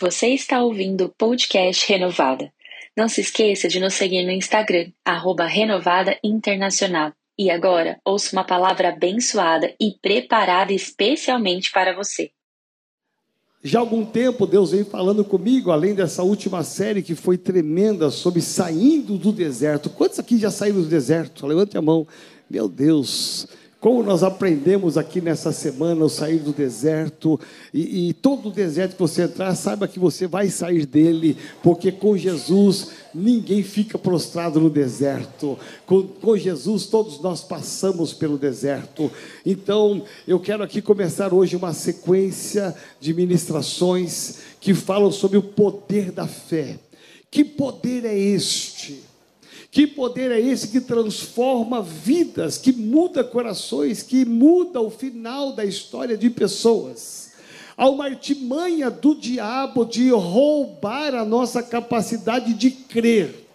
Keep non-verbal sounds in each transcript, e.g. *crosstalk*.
Você está ouvindo o podcast Renovada. Não se esqueça de nos seguir no Instagram, arroba Renovada Internacional. E agora, ouça uma palavra abençoada e preparada especialmente para você. Já há algum tempo Deus vem falando comigo, além dessa última série que foi tremenda sobre saindo do deserto. Quantos aqui já saíram do deserto? Levante a mão. Meu Deus, como nós aprendemos aqui nessa semana, o sair do deserto, e, e, todo deserto que você entrar, saiba que você vai sair dele, porque com Jesus ninguém fica prostrado no deserto, com, com Jesus todos nós passamos pelo deserto. Então, eu quero aqui começar hoje uma sequência de ministrações que falam sobre o poder da fé. Que poder é este? Que poder é esse que transforma vidas, que muda corações, que muda o final da história de pessoas? Há uma artimanha do diabo de roubar a nossa capacidade de crer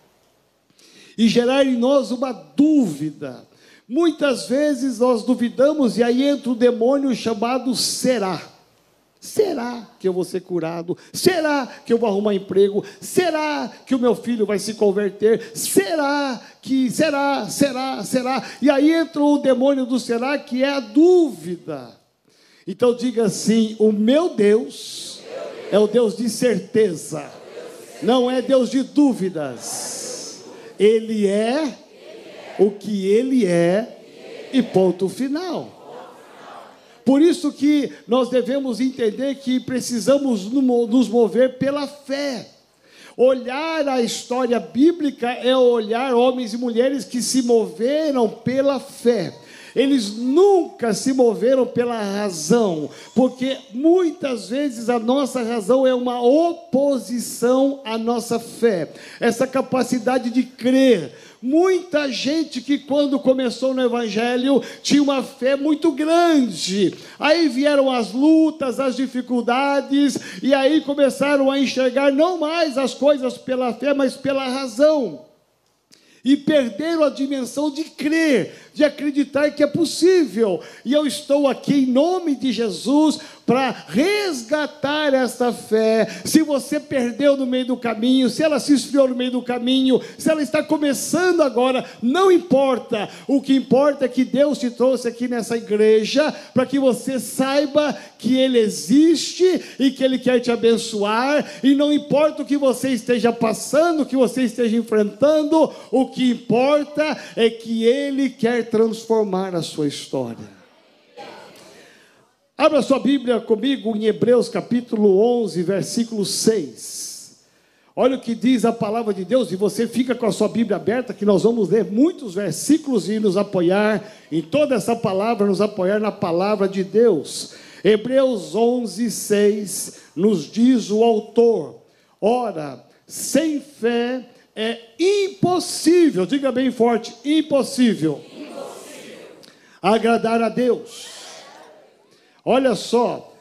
e gerar em nós uma dúvida. Muitas vezes nós duvidamos e aí entra o demônio chamado será. Será que eu vou ser curado? Será que eu vou arrumar emprego? Será que o meu filho vai se converter? Será que, será, será, será? E aí entra o demônio do será, que é a dúvida. Então diga assim: o meu Deus é o Deus de certeza, não é Deus de dúvidas. Ele é o que ele é, e ponto final. Por isso que nós devemos entender que precisamos nos mover pela fé. Olhar a história bíblica é olhar homens e mulheres que se moveram pela fé. Eles nunca se moveram pela razão, porque muitas vezes a nossa razão é uma oposição à nossa fé. Essa capacidade de crer, Muita gente que, quando começou no Evangelho, tinha uma fé muito grande. Aí vieram as lutas, as dificuldades, e aí começaram a enxergar não mais as coisas pela fé, mas pela razão. E perderam a dimensão de crer, de acreditar que é possível. E eu estou aqui em nome de Jesus para resgatar essa fé. Se você perdeu no meio do caminho, se ela se esfriou no meio do caminho, se ela está começando agora, não importa. O que importa é que Deus te trouxe aqui nessa igreja para que você saiba que Ele existe e que Ele quer te abençoar. E não importa o que você esteja passando, o que você esteja enfrentando, o que importa é que Ele quer transformar a sua história. Abra sua Bíblia comigo em Hebreus capítulo 11, versículo 6. Olha o que diz a palavra de Deus, e você fica com a sua Bíblia aberta, que nós vamos ler muitos versículos e nos apoiar em toda essa palavra, nos apoiar na palavra de Deus. Hebreus 11, 6 nos diz o autor: Ora, sem fé é impossível, diga bem forte: impossível, impossível. Agradar a Deus. Olha só,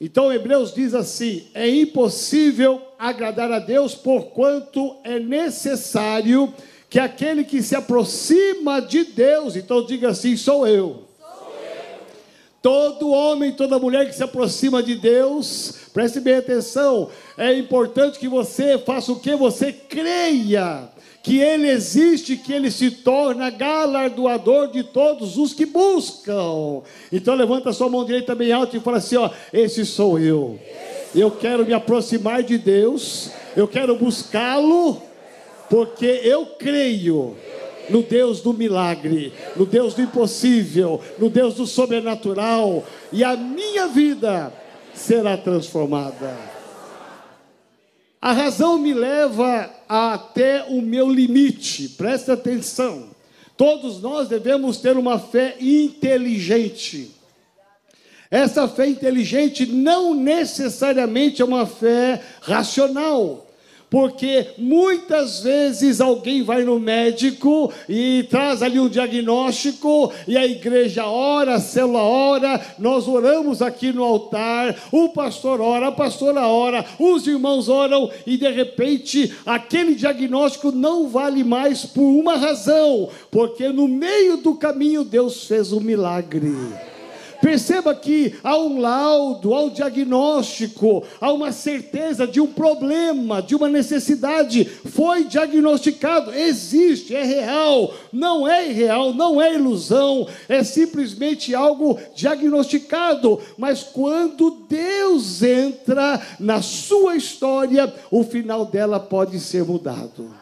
então Hebreus diz assim: é impossível agradar a Deus, porquanto é necessário que aquele que se aproxima de Deus, então diga assim: sou eu. Todo homem, toda mulher que se aproxima de Deus, preste bem atenção, é importante que você faça o que? Você creia que Ele existe, que Ele se torna galardoador de todos os que buscam. Então levanta sua mão direita bem alta e fala assim: ó, esse sou eu. Eu quero me aproximar de Deus, eu quero buscá-lo, porque eu creio no Deus do milagre, no Deus do impossível, no Deus do sobrenatural, e a minha vida será transformada. A razão me leva até o meu limite, presta atenção. Todos nós devemos ter uma fé inteligente. Essa fé inteligente não necessariamente é uma fé racional porque muitas vezes alguém vai no médico e traz ali um diagnóstico, e a igreja ora, a célula ora, nós oramos aqui no altar, o pastor ora, a pastora ora, os irmãos oram, e de repente aquele diagnóstico não vale mais por uma razão, porque no meio do caminho Deus fez um milagre Perceba que há um laudo, há um diagnóstico, há uma certeza de um problema, de uma necessidade. Foi diagnosticado, existe, é real, não é irreal, não é ilusão, é simplesmente algo diagnosticado. Mas quando Deus entra na sua história, o final dela pode ser mudado.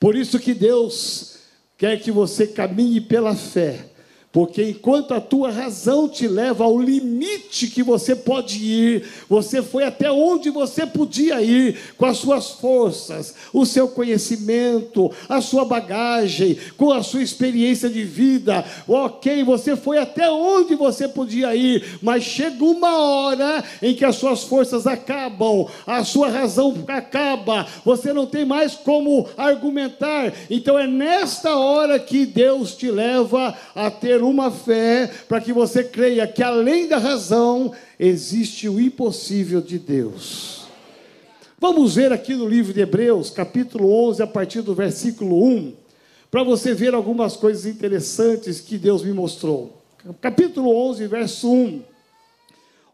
Por isso que Deus quer que você caminhe pela fé porque enquanto a tua razão te leva ao limite que você pode ir, você foi até onde você podia ir com as suas forças, o seu conhecimento, a sua bagagem, com a sua experiência de vida. OK, você foi até onde você podia ir, mas chega uma hora em que as suas forças acabam, a sua razão acaba, você não tem mais como argumentar. Então é nesta hora que Deus te leva a ter ter uma fé para que você creia que além da razão existe o impossível de Deus. Vamos ver aqui no livro de Hebreus, capítulo 11, a partir do versículo 1, para você ver algumas coisas interessantes que Deus me mostrou. Capítulo 11, verso 1.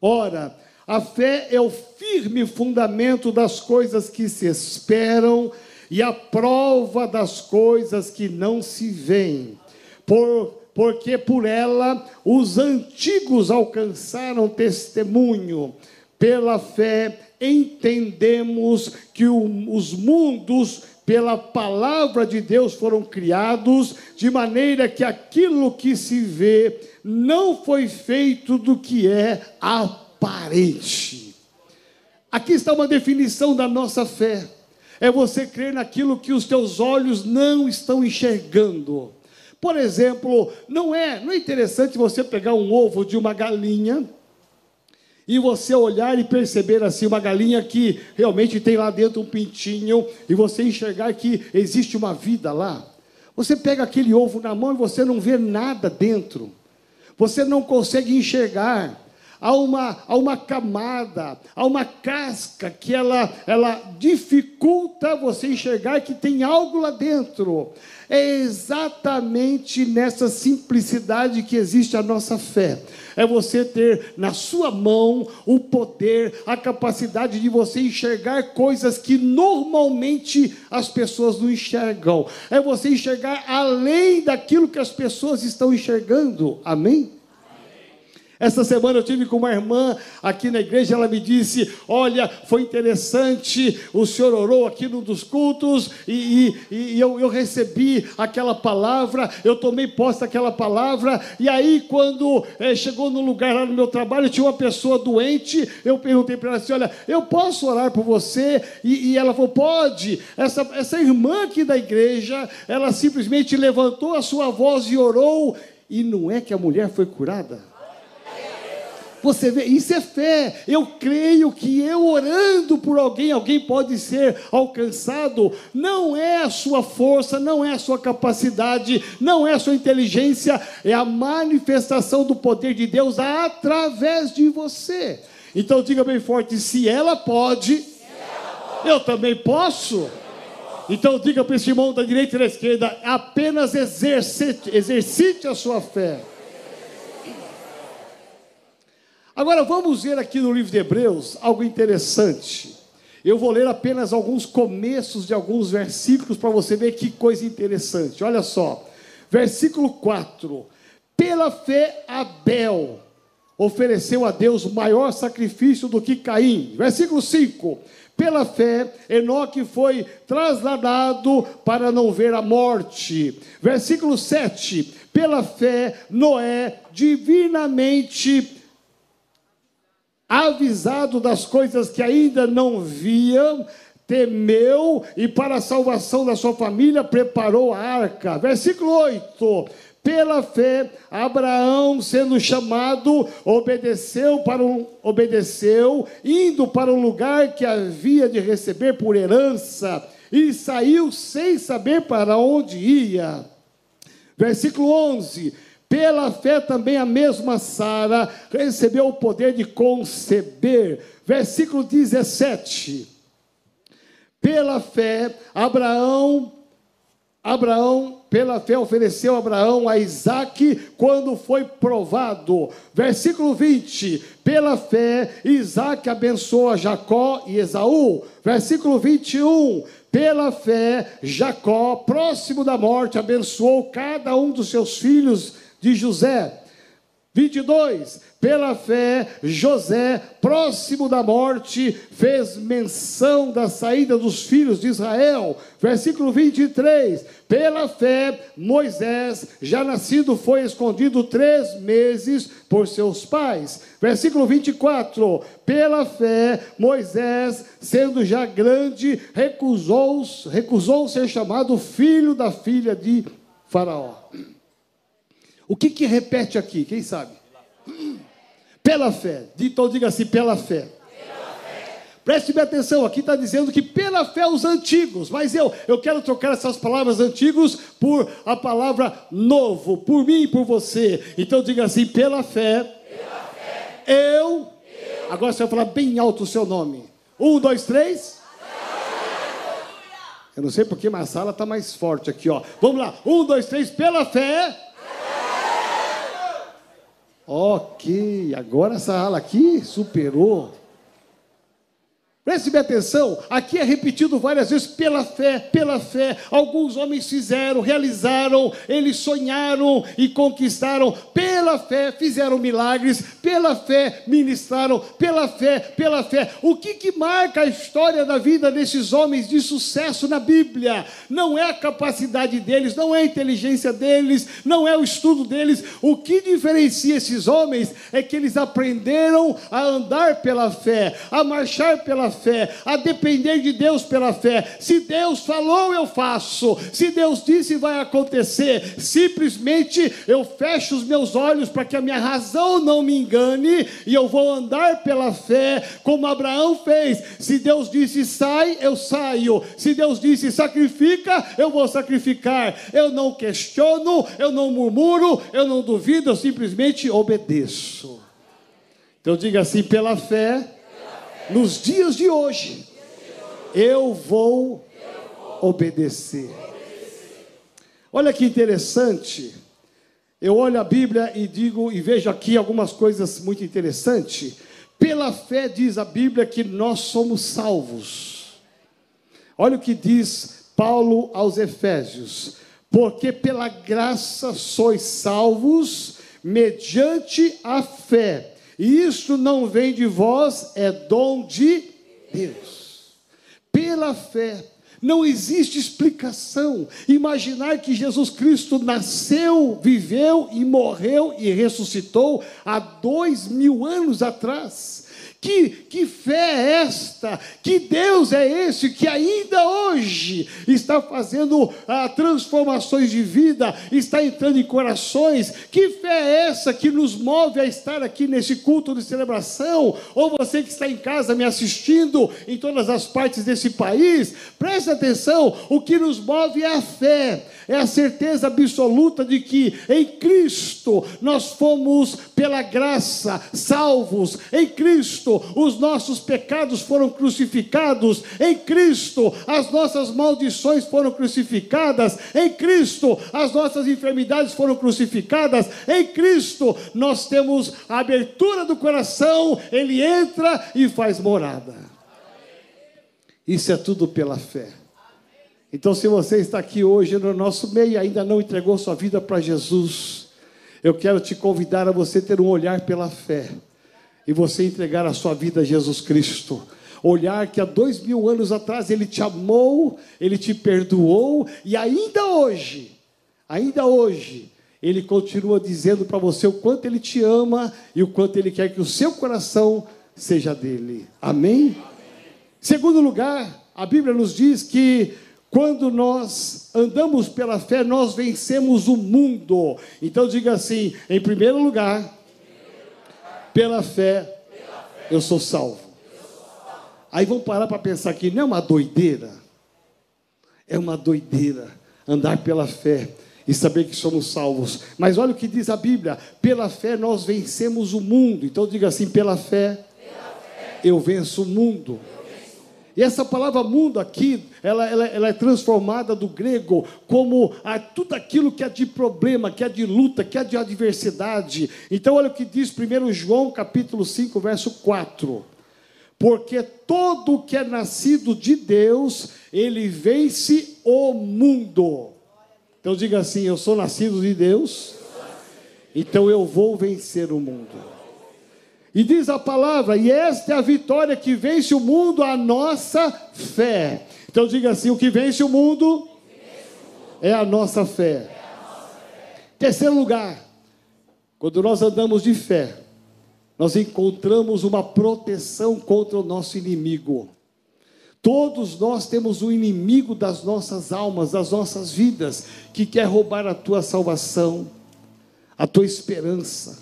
Ora, a fé é o firme fundamento das coisas que se esperam e a prova das coisas que não se veem. Por porque por ela os antigos alcançaram testemunho. Pela fé entendemos que o, os mundos pela palavra de Deus foram criados, de maneira que aquilo que se vê não foi feito do que é aparente. Aqui está uma definição da nossa fé. É você crer naquilo que os teus olhos não estão enxergando. Por exemplo, não é, não é interessante você pegar um ovo de uma galinha e você olhar e perceber assim uma galinha que realmente tem lá dentro um pintinho e você enxergar que existe uma vida lá. Você pega aquele ovo na mão e você não vê nada dentro. Você não consegue enxergar. Há uma, há uma camada, há uma casca que ela, ela dificulta você enxergar que tem algo lá dentro. É exatamente nessa simplicidade que existe a nossa fé. É você ter na sua mão o poder, a capacidade de você enxergar coisas que normalmente as pessoas não enxergam. É você enxergar além daquilo que as pessoas estão enxergando. Amém? Essa semana eu tive com uma irmã aqui na igreja, ela me disse: Olha, foi interessante, o senhor orou aqui num dos cultos e, e, e eu, eu, recebi aquela palavra, eu tomei posse daquela palavra, e aí, quando é, chegou no lugar lá no meu trabalho, tinha uma pessoa doente, eu perguntei para ela assim: Olha, eu posso orar por você? E, e ela falou: Pode. Essa, essa irmã aqui da igreja, ela simplesmente levantou a sua voz e orou, e não é que a mulher foi curada? Você vê, isso é fé. Eu creio que eu orando por alguém, alguém pode ser alcançado. Não é a sua força, não é a sua capacidade, não é a sua inteligência, é a manifestação do poder de Deus através de você. Então diga bem forte: se ela pode, se ela pode eu também posso. Então diga para esse irmão da direita e da esquerda: apenas exercite, exercite a sua fé. Agora vamos ver aqui no livro de Hebreus algo interessante. Eu vou ler apenas alguns começos de alguns versículos para você ver que coisa interessante. Olha só, versículo 4: Pela fé, Abel ofereceu a Deus maior sacrifício do que Caim. Versículo 5: Pela fé, Enoque foi trasladado para não ver a morte. Versículo 7: Pela fé, Noé, divinamente avisado das coisas que ainda não viam, temeu e para a salvação da sua família preparou a arca. Versículo 8. Pela fé, Abraão, sendo chamado, obedeceu para um, obedeceu, indo para o lugar que havia de receber por herança, e saiu sem saber para onde ia. Versículo 11: pela fé também a mesma Sara recebeu o poder de conceber. Versículo 17. Pela fé, Abraão Abraão, pela fé, ofereceu Abraão a Isaac quando foi provado. Versículo 20: pela fé, Isaac abençoa Jacó e Esaú. Versículo 21: pela fé, Jacó, próximo da morte, abençoou cada um dos seus filhos de José. 22. Pela fé, José, próximo da morte, fez menção da saída dos filhos de Israel. Versículo 23. Pela fé, Moisés, já nascido, foi escondido três meses por seus pais. Versículo 24. Pela fé, Moisés, sendo já grande, recusou, recusou ser chamado filho da filha de Faraó. O que que repete aqui? Quem sabe? Pela fé. Então diga assim: pela fé. Preste bem atenção, aqui está dizendo que pela fé os antigos, mas eu, eu quero trocar essas palavras antigos por a palavra novo, por mim e por você. Então diga assim: pela fé, pela fé eu, eu, agora você vai falar bem alto o seu nome. Um, dois, três. Eu não sei porque, mas a sala está mais forte aqui, ó. Vamos lá, um, dois, três, pela fé. Ok, agora essa ala aqui superou. Preste bem atenção, aqui é repetido várias vezes pela fé, pela fé. Alguns homens fizeram, realizaram, eles sonharam e conquistaram. Pela fé fizeram milagres, pela fé ministraram, pela fé, pela fé. O que, que marca a história da vida desses homens de sucesso na Bíblia? Não é a capacidade deles, não é a inteligência deles, não é o estudo deles. O que diferencia esses homens é que eles aprenderam a andar pela fé, a marchar pela fé fé, a depender de Deus pela fé. Se Deus falou, eu faço. Se Deus disse, vai acontecer. Simplesmente eu fecho os meus olhos para que a minha razão não me engane e eu vou andar pela fé, como Abraão fez. Se Deus disse sai, eu saio. Se Deus disse sacrifica, eu vou sacrificar. Eu não questiono, eu não murmuro, eu não duvido, eu simplesmente obedeço. Então diga assim: pela fé, nos dias de hoje, eu vou obedecer. Olha que interessante. Eu olho a Bíblia e digo e vejo aqui algumas coisas muito interessantes. Pela fé diz a Bíblia que nós somos salvos. Olha o que diz Paulo aos Efésios: porque pela graça sois salvos mediante a fé. Isso não vem de vós, é dom de Deus. Pela fé. Não existe explicação. Imaginar que Jesus Cristo nasceu, viveu e morreu e ressuscitou há dois mil anos atrás que, que fé é esta? Que Deus é esse que ainda hoje está fazendo ah, transformações de vida, está entrando em corações? Que fé é essa que nos move a estar aqui nesse culto de celebração? Ou você que está em casa me assistindo em todas as partes desse país, preste atenção: o que nos move é a fé, é a certeza absoluta de que em Cristo nós fomos, pela graça, salvos, em Cristo os nossos pecados foram crucificados, em Cristo as nossas maldições foram crucificadas, em Cristo as nossas enfermidades foram crucificadas, em Cristo nós temos a abertura do coração, Ele entra e faz morada. Isso é tudo pela fé. Então, se você está aqui hoje no nosso meio e ainda não entregou sua vida para Jesus, eu quero te convidar a você ter um olhar pela fé e você entregar a sua vida a Jesus Cristo. Olhar que há dois mil anos atrás Ele te amou, Ele te perdoou, e ainda hoje, ainda hoje, Ele continua dizendo para você o quanto Ele te ama e o quanto Ele quer que o seu coração seja dele. Amém? Amém. Segundo lugar, a Bíblia nos diz que quando nós andamos pela fé, nós vencemos o mundo. Então diga assim: em primeiro lugar, pela fé, eu sou salvo. Aí vamos parar para pensar que não é uma doideira. É uma doideira andar pela fé e saber que somos salvos. Mas olha o que diz a Bíblia: pela fé nós vencemos o mundo. Então diga assim: pela fé, pela fé eu venço o mundo. E essa palavra mundo aqui, ela, ela, ela é transformada do grego como a, tudo aquilo que é de problema, que é de luta, que é de adversidade. Então, olha o que diz 1 João capítulo 5, verso 4. Porque todo que é nascido de Deus, ele vence o mundo. Então diga assim: Eu sou nascido de Deus, então eu vou vencer o mundo. E diz a palavra, e esta é a vitória que vence o mundo, a nossa fé. Então diga assim: o que vence o mundo é a nossa fé. Terceiro lugar, quando nós andamos de fé, nós encontramos uma proteção contra o nosso inimigo. Todos nós temos um inimigo das nossas almas, das nossas vidas, que quer roubar a tua salvação, a tua esperança,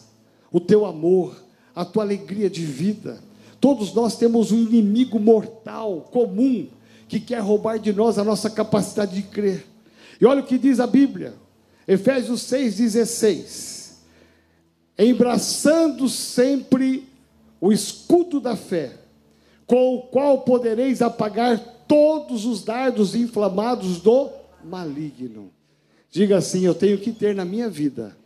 o teu amor, a tua alegria de vida. Todos nós temos um inimigo mortal, comum, que quer roubar de nós a nossa capacidade de crer. E olha o que diz a Bíblia, Efésios 6,16: embraçando sempre o escudo da fé, com o qual podereis apagar todos os dardos inflamados do maligno. Diga assim: eu tenho que ter na minha vida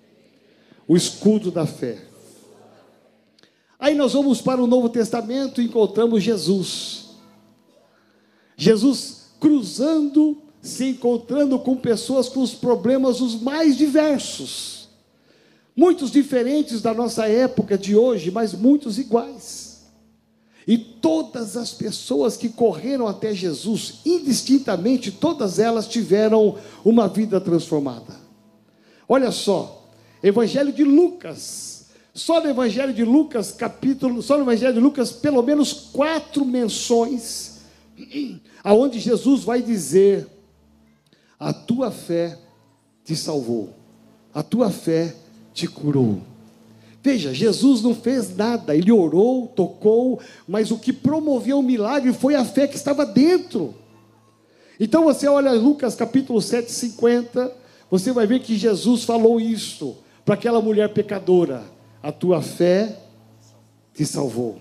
o escudo da fé. Aí nós vamos para o Novo Testamento e encontramos Jesus. Jesus cruzando, se encontrando com pessoas com os problemas os mais diversos. Muitos diferentes da nossa época de hoje, mas muitos iguais. E todas as pessoas que correram até Jesus, indistintamente, todas elas tiveram uma vida transformada. Olha só, Evangelho de Lucas, só no Evangelho de Lucas, capítulo, só no Evangelho de Lucas, pelo menos quatro menções, *clears throat* aonde Jesus vai dizer: a tua fé te salvou, a tua fé te curou. Veja, Jesus não fez nada, ele orou, tocou, mas o que promoveu o milagre foi a fé que estava dentro. Então você olha Lucas capítulo 7, 50, você vai ver que Jesus falou isso para aquela mulher pecadora a tua fé te salvou.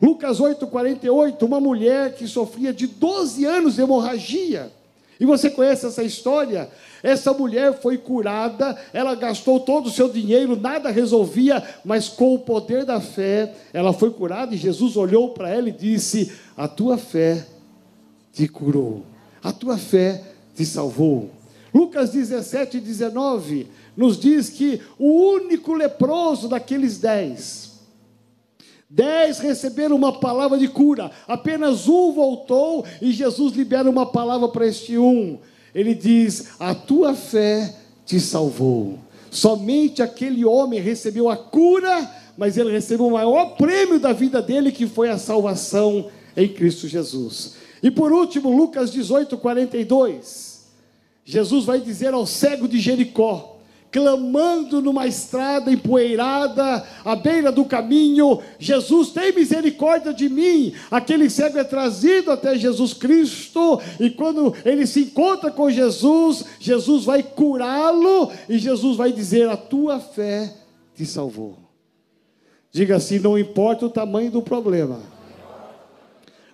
Lucas 8,48, uma mulher que sofria de 12 anos de hemorragia. E você conhece essa história? Essa mulher foi curada, ela gastou todo o seu dinheiro, nada resolvia, mas com o poder da fé, ela foi curada e Jesus olhou para ela e disse: A tua fé te curou, a tua fé te salvou. Lucas 17, 19 nos diz que o único leproso daqueles dez, dez receberam uma palavra de cura, apenas um voltou e Jesus libera uma palavra para este um. Ele diz: A tua fé te salvou. Somente aquele homem recebeu a cura, mas ele recebeu o maior prêmio da vida dele, que foi a salvação em Cristo Jesus. E por último, Lucas 18, 42. Jesus vai dizer ao cego de Jericó: clamando numa estrada empoeirada, à beira do caminho: Jesus, tem misericórdia de mim. Aquele cego é trazido até Jesus Cristo, e quando ele se encontra com Jesus, Jesus vai curá-lo, e Jesus vai dizer: A tua fé te salvou. Diga assim: não importa o tamanho do problema,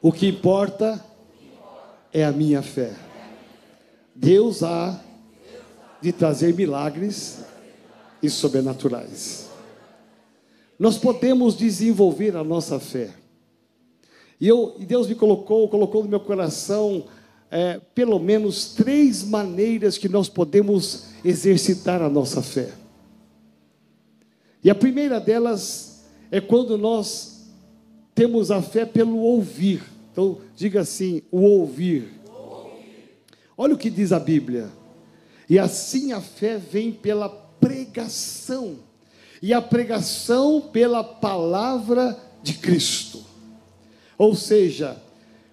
o que importa é a minha fé. Deus há de trazer milagres e sobrenaturais. Nós podemos desenvolver a nossa fé. E, eu, e Deus me colocou, colocou no meu coração, é, pelo menos três maneiras que nós podemos exercitar a nossa fé. E a primeira delas é quando nós temos a fé pelo ouvir. Então, diga assim: o ouvir. Olha o que diz a Bíblia. E assim a fé vem pela pregação, e a pregação pela palavra de Cristo. Ou seja,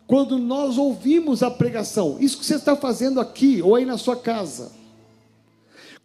quando nós ouvimos a pregação, isso que você está fazendo aqui ou aí na sua casa,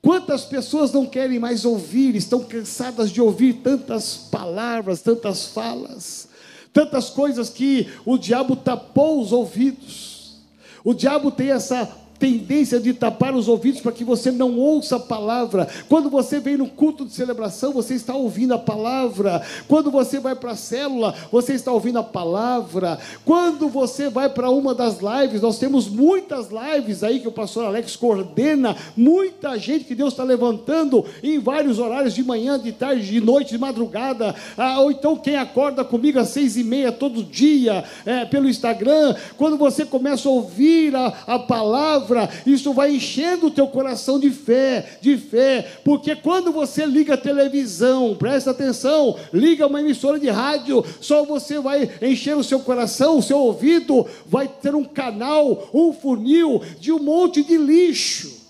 quantas pessoas não querem mais ouvir, estão cansadas de ouvir tantas palavras, tantas falas, tantas coisas que o diabo tapou os ouvidos, o diabo tem essa tendência de tapar os ouvidos para que você não ouça a palavra. Quando você vem no culto de celebração, você está ouvindo a palavra. Quando você vai para a célula, você está ouvindo a palavra. Quando você vai para uma das lives, nós temos muitas lives aí que o pastor Alex coordena, muita gente que Deus está levantando em vários horários de manhã, de tarde, de noite, de madrugada. Ah, ou então quem acorda comigo às seis e meia todo dia é, pelo Instagram. Quando você começa a ouvir a, a palavra, palavra, isso vai enchendo o teu coração de fé, de fé, porque quando você liga a televisão, presta atenção, liga uma emissora de rádio, só você vai encher o seu coração, o seu ouvido vai ter um canal, um funil de um monte de lixo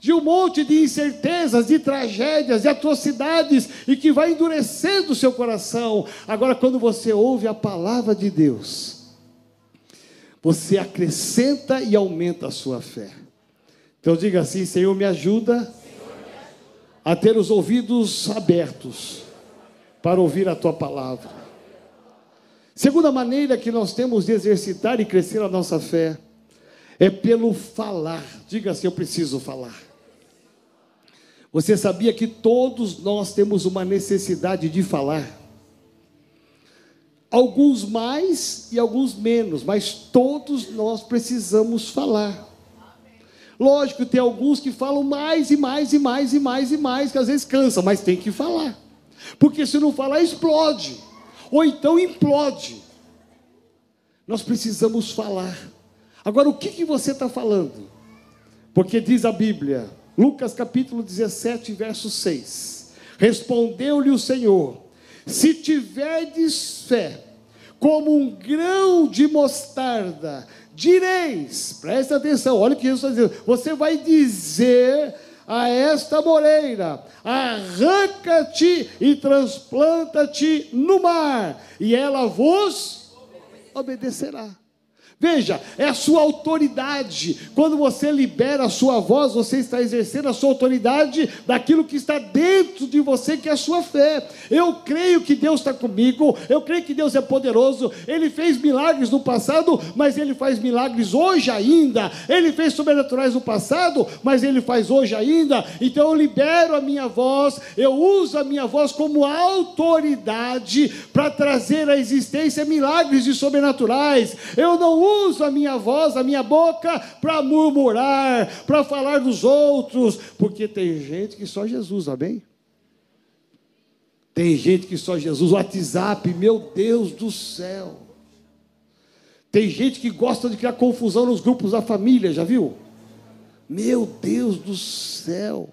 de um monte de incertezas, de tragédias, de atrocidades, e que vai endurecendo o seu coração. Agora, quando você ouve a palavra de Deus, você acrescenta e aumenta a sua fé. Então diga assim: Senhor, me ajuda a ter os ouvidos abertos para ouvir a tua palavra. Segunda maneira que nós temos de exercitar e crescer a nossa fé é pelo falar. Diga assim: eu preciso falar. Você sabia que todos nós temos uma necessidade de falar? Alguns mais e alguns menos, mas todos nós precisamos falar. Lógico, tem alguns que falam mais e mais e mais e mais e mais, que às vezes cansa, mas tem que falar. Porque se não falar, explode. Ou então implode. Nós precisamos falar. Agora, o que, que você está falando? Porque diz a Bíblia, Lucas capítulo 17, verso 6: Respondeu-lhe o Senhor: Se tiverdes fé, como um grão de mostarda, direis, presta atenção, olha o que Jesus está dizendo, você vai dizer a esta moreira: arranca-te e transplanta-te no mar, e ela vos obedecerá. Veja, é a sua autoridade. Quando você libera a sua voz, você está exercendo a sua autoridade daquilo que está dentro de você, que é a sua fé. Eu creio que Deus está comigo, eu creio que Deus é poderoso. Ele fez milagres no passado, mas ele faz milagres hoje ainda. Ele fez sobrenaturais no passado, mas ele faz hoje ainda. Então eu libero a minha voz, eu uso a minha voz como autoridade para trazer à existência milagres e sobrenaturais. Eu não uso a minha voz, a minha boca, para murmurar, para falar dos outros, porque tem gente que só Jesus, amém? Tem gente que só Jesus, WhatsApp, meu Deus do céu. Tem gente que gosta de criar confusão nos grupos da família, já viu? Meu Deus do céu.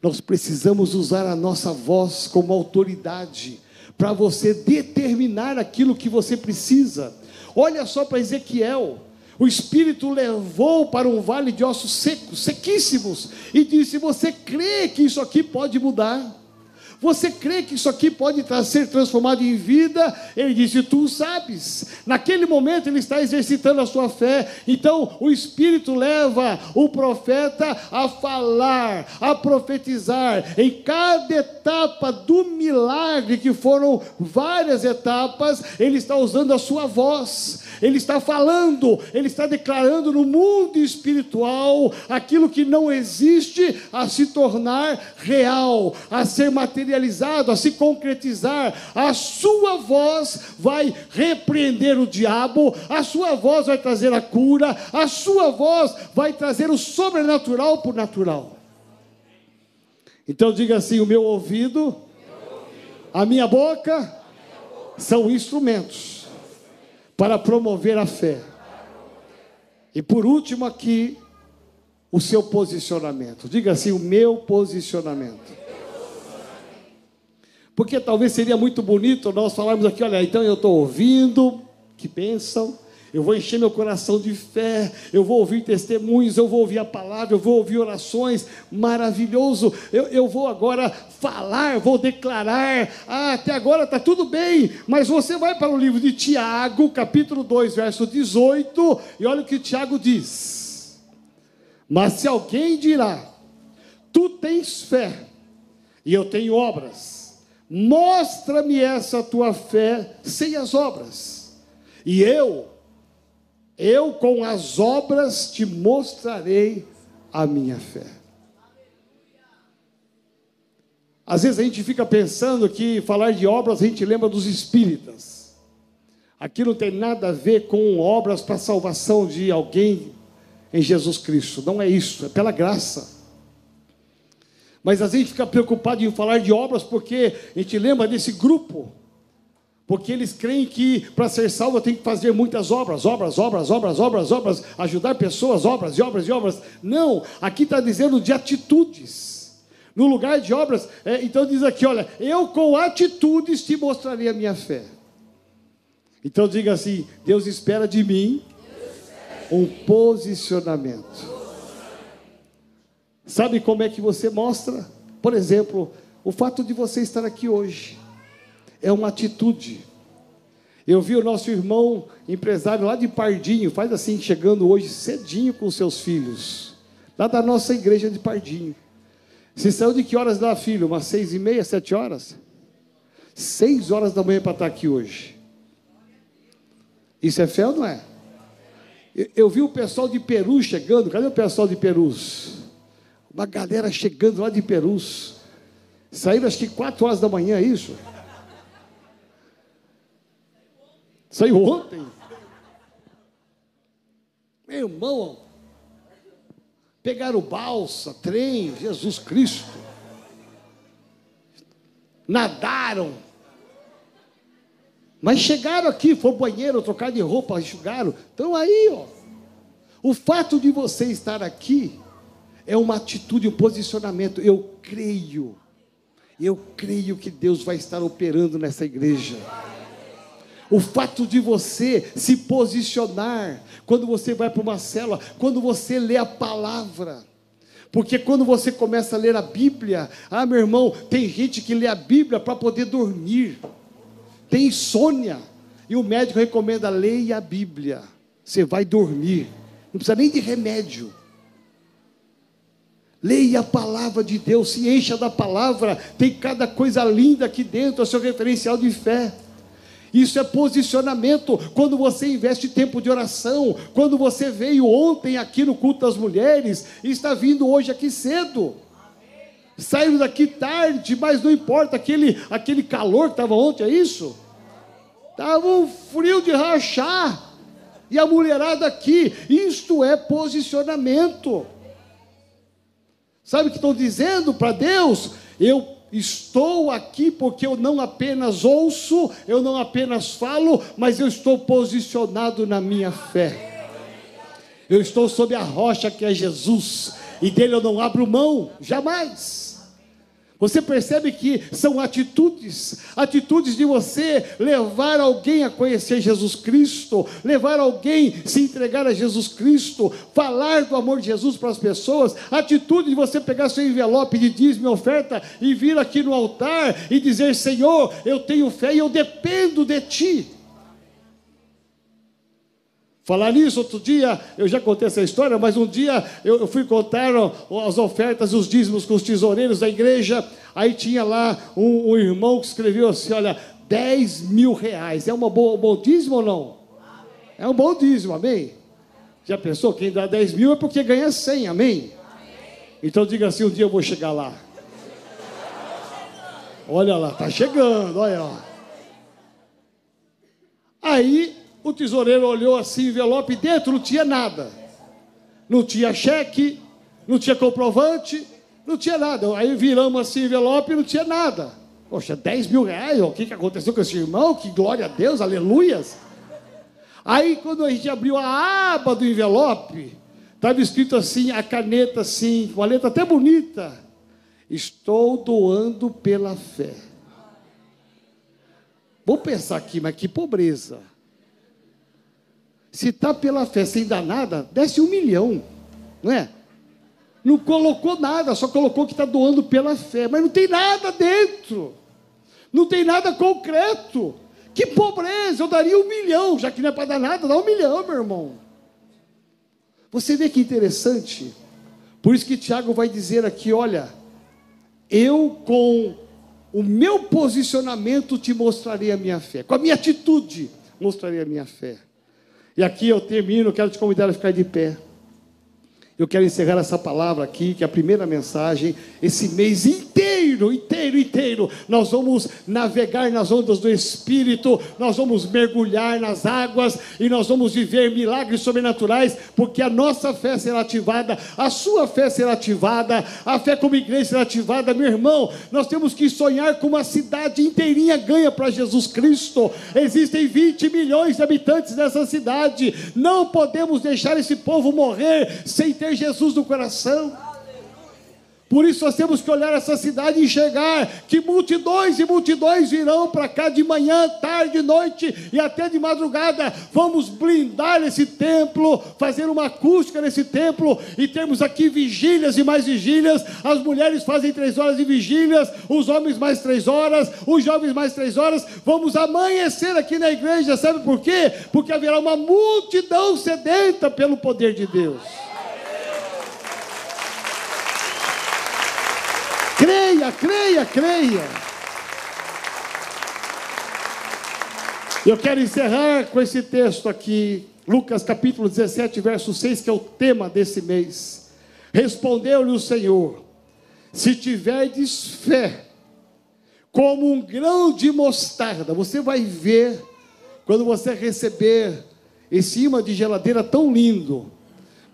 Nós precisamos usar a nossa voz como autoridade para você determinar aquilo que você precisa. Olha só para Ezequiel. O Espírito levou para um vale de ossos secos, sequíssimos, e disse: Você crê que isso aqui pode mudar? Você crê que isso aqui pode ser transformado em vida? Ele disse: Tu sabes. Naquele momento ele está exercitando a sua fé. Então o Espírito leva o profeta a falar, a profetizar. Em cada etapa do milagre, que foram várias etapas, ele está usando a sua voz. Ele está falando, ele está declarando no mundo espiritual aquilo que não existe a se tornar real, a ser materializado materializado, a se concretizar, a sua voz vai repreender o diabo, a sua voz vai trazer a cura, a sua voz vai trazer o sobrenatural por natural. Então diga assim: o meu ouvido, a minha boca são instrumentos para promover a fé. E por último aqui, o seu posicionamento. Diga assim: o meu posicionamento. Porque talvez seria muito bonito nós falarmos aqui, olha, então eu estou ouvindo, que bênção, eu vou encher meu coração de fé, eu vou ouvir testemunhos, eu vou ouvir a palavra, eu vou ouvir orações, maravilhoso. Eu, eu vou agora falar, vou declarar. Ah, até agora está tudo bem, mas você vai para o livro de Tiago, capítulo 2, verso 18, e olha o que Tiago diz. Mas se alguém dirá, tu tens fé, e eu tenho obras, Mostra-me essa tua fé sem as obras, e eu Eu com as obras te mostrarei a minha fé. Às vezes a gente fica pensando que falar de obras a gente lembra dos espíritas. Aqui não tem nada a ver com obras para salvação de alguém em Jesus Cristo. Não é isso, é pela graça. Mas a gente fica preocupado em falar de obras porque a gente lembra desse grupo. Porque eles creem que para ser salvo tem que fazer muitas obras, obras, obras, obras, obras, obras, ajudar pessoas, obras e obras e obras. Não, aqui está dizendo de atitudes. No lugar de obras, é, então diz aqui: olha, eu com atitudes te mostrarei a minha fé. Então diga assim: Deus espera de mim um posicionamento. Sabe como é que você mostra? Por exemplo, o fato de você estar aqui hoje é uma atitude. Eu vi o nosso irmão empresário lá de Pardinho, faz assim, chegando hoje cedinho com seus filhos, lá da nossa igreja de Pardinho. Você saiu de que horas lá, filho? Umas seis e meia, sete horas? Seis horas da manhã para estar aqui hoje. Isso é fé ou não é? Eu vi o pessoal de Peru chegando. Cadê o pessoal de Perus? Uma galera chegando lá de Perus. Saíram acho que quatro horas da manhã, é isso? Saiu ontem. Meu irmão, pegaram balsa, trem, Jesus Cristo. Nadaram. Mas chegaram aqui, foram banheiro, trocar de roupa, enxugaram. Então aí, ó. O fato de você estar aqui é uma atitude, um posicionamento. Eu creio. Eu creio que Deus vai estar operando nessa igreja. O fato de você se posicionar, quando você vai para uma célula, quando você lê a palavra. Porque quando você começa a ler a Bíblia, ah, meu irmão, tem gente que lê a Bíblia para poder dormir, tem insônia, e o médico recomenda, leia a Bíblia, você vai dormir, não precisa nem de remédio. Leia a palavra de Deus, se encha da palavra, tem cada coisa linda aqui dentro, é seu referencial de fé. Isso é posicionamento. Quando você investe tempo de oração, quando você veio ontem aqui no culto das mulheres e está vindo hoje aqui cedo. Saiu daqui tarde, mas não importa aquele, aquele calor que estava ontem, é isso? Estava um frio de rachar. E a mulherada aqui, isto é posicionamento. Sabe o que estão dizendo para Deus? Eu Estou aqui porque eu não apenas ouço, eu não apenas falo, mas eu estou posicionado na minha fé. Eu estou sob a rocha que é Jesus, e dele eu não abro mão, jamais. Você percebe que são atitudes, atitudes de você levar alguém a conhecer Jesus Cristo, levar alguém a se entregar a Jesus Cristo, falar do amor de Jesus para as pessoas, atitude de você pegar seu envelope de dízimo e oferta e vir aqui no altar e dizer: Senhor, eu tenho fé e eu dependo de Ti. Falar nisso, outro dia, eu já contei essa história, mas um dia eu, fui contar as ofertas e os dízimos com os tesoureiros da igreja, aí tinha lá um, um irmão que escreveu assim, olha, 10 mil reais, é uma boa, um bom dízimo ou não? É um bom dízimo, amém? Já pensou, quem dá 10 mil é porque ganha 100, amém? Então diga assim, um dia eu vou chegar lá. Olha lá, tá chegando, olha. Aí o tesoureiro olhou assim, envelope, dentro não tinha nada. Não tinha cheque, não tinha comprovante, não tinha nada. Aí viramos assim, envelope, não tinha nada. Poxa, 10 mil reais, o que, que aconteceu com esse irmão? Que glória a Deus, aleluias. Aí quando a gente abriu a aba do envelope, estava escrito assim, a caneta assim, uma letra até bonita. Estou doando pela fé. Vou pensar aqui, mas que pobreza. Se está pela fé sem dar nada, desce um milhão, não é? Não colocou nada, só colocou que está doando pela fé, mas não tem nada dentro, não tem nada concreto. Que pobreza, eu daria um milhão, já que não é para dar nada, dá um milhão, meu irmão. Você vê que interessante, por isso que Tiago vai dizer aqui: olha, eu com o meu posicionamento te mostrarei a minha fé, com a minha atitude mostrarei a minha fé. E aqui eu termino, quero te convidar a ficar de pé. Eu quero encerrar essa palavra aqui, que é a primeira mensagem, esse mês inteiro, inteiro, inteiro, nós vamos navegar nas ondas do Espírito, nós vamos mergulhar nas águas e nós vamos viver milagres sobrenaturais, porque a nossa fé será ativada, a sua fé será ativada, a fé como igreja será ativada, meu irmão. Nós temos que sonhar com uma cidade inteirinha ganha para Jesus Cristo. Existem 20 milhões de habitantes nessa cidade, não podemos deixar esse povo morrer sem ter Jesus no coração. Por isso nós temos que olhar essa cidade e enxergar que multidões e multidões virão para cá de manhã, tarde, noite e até de madrugada. Vamos blindar esse templo, fazer uma acústica nesse templo e termos aqui vigílias e mais vigílias. As mulheres fazem três horas de vigílias, os homens mais três horas, os jovens mais três horas. Vamos amanhecer aqui na igreja, sabe por quê? Porque haverá uma multidão sedenta pelo poder de Deus. Creia, creia, creia. Eu quero encerrar com esse texto aqui, Lucas capítulo 17, verso 6, que é o tema desse mês. Respondeu-lhe o Senhor: Se tiverdes fé, como um grão de mostarda, você vai ver, quando você receber esse imã de geladeira tão lindo,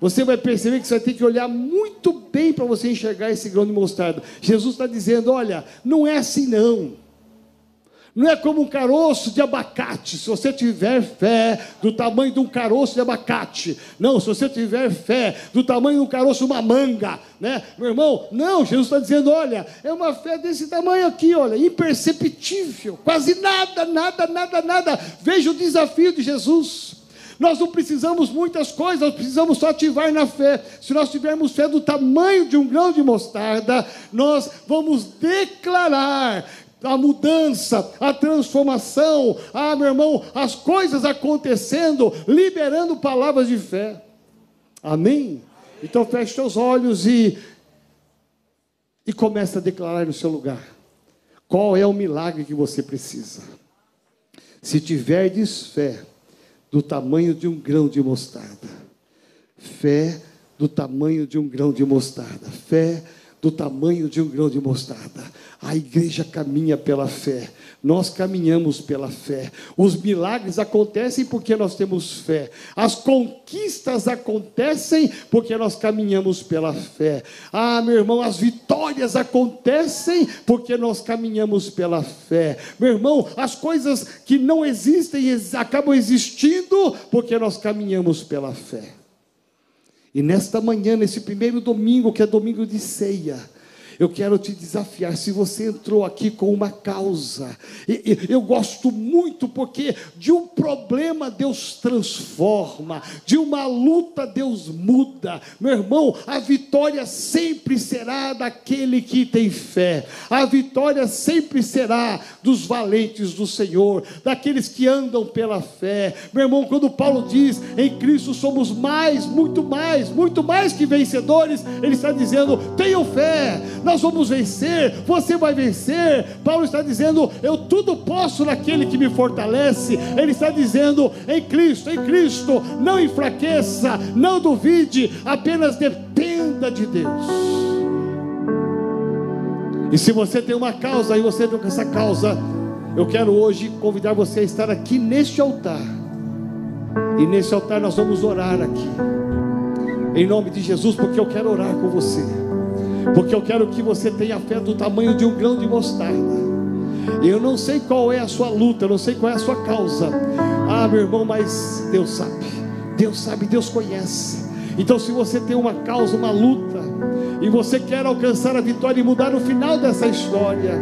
você vai perceber que você vai ter que olhar muito bem para você enxergar esse grão de mostarda. Jesus está dizendo: olha, não é assim não. Não é como um caroço de abacate. Se você tiver fé do tamanho de um caroço de abacate. Não, se você tiver fé do tamanho de um caroço uma manga. Né? Meu irmão, não, Jesus está dizendo: olha, é uma fé desse tamanho aqui, olha, imperceptível. Quase nada, nada, nada, nada. Veja o desafio de Jesus. Nós não precisamos muitas coisas, nós precisamos só ativar na fé. Se nós tivermos fé do tamanho de um grão de mostarda, nós vamos declarar a mudança, a transformação, ah, meu irmão, as coisas acontecendo, liberando palavras de fé. Amém? Então feche seus olhos e e comece a declarar no seu lugar. Qual é o milagre que você precisa? Se tiverdes fé, do tamanho de um grão de mostarda. Fé do tamanho de um grão de mostarda. Fé do tamanho de um grão de mostarda. A igreja caminha pela fé. Nós caminhamos pela fé. Os milagres acontecem porque nós temos fé. As conquistas acontecem porque nós caminhamos pela fé. Ah, meu irmão, as vitórias acontecem porque nós caminhamos pela fé. Meu irmão, as coisas que não existem acabam existindo porque nós caminhamos pela fé. E nesta manhã, nesse primeiro domingo, que é domingo de ceia, eu quero te desafiar. Se você entrou aqui com uma causa, eu gosto muito porque de um problema Deus transforma, de uma luta Deus muda. Meu irmão, a vitória sempre será daquele que tem fé, a vitória sempre será dos valentes do Senhor, daqueles que andam pela fé. Meu irmão, quando Paulo diz em Cristo somos mais, muito mais, muito mais que vencedores, ele está dizendo: tenham fé nós vamos vencer, você vai vencer. Paulo está dizendo: Eu tudo posso naquele que me fortalece. Ele está dizendo: Em Cristo, em Cristo, não enfraqueça, não duvide, apenas dependa de Deus. E se você tem uma causa e você tem essa causa, eu quero hoje convidar você a estar aqui neste altar. E nesse altar nós vamos orar aqui. Em nome de Jesus, porque eu quero orar com você porque eu quero que você tenha fé do tamanho de um grão de mostarda. Eu não sei qual é a sua luta, eu não sei qual é a sua causa. Ah, meu irmão, mas Deus sabe. Deus sabe, Deus conhece. Então, se você tem uma causa, uma luta, e você quer alcançar a vitória e mudar o final dessa história,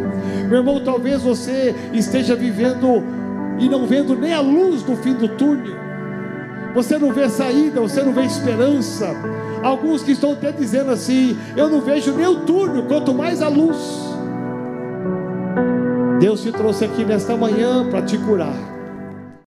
meu irmão, talvez você esteja vivendo e não vendo nem a luz do fim do túnel. Você não vê saída, você não vê esperança. Alguns que estão até dizendo assim: eu não vejo nem o túnel, quanto mais a luz. Deus te trouxe aqui nesta manhã para te curar.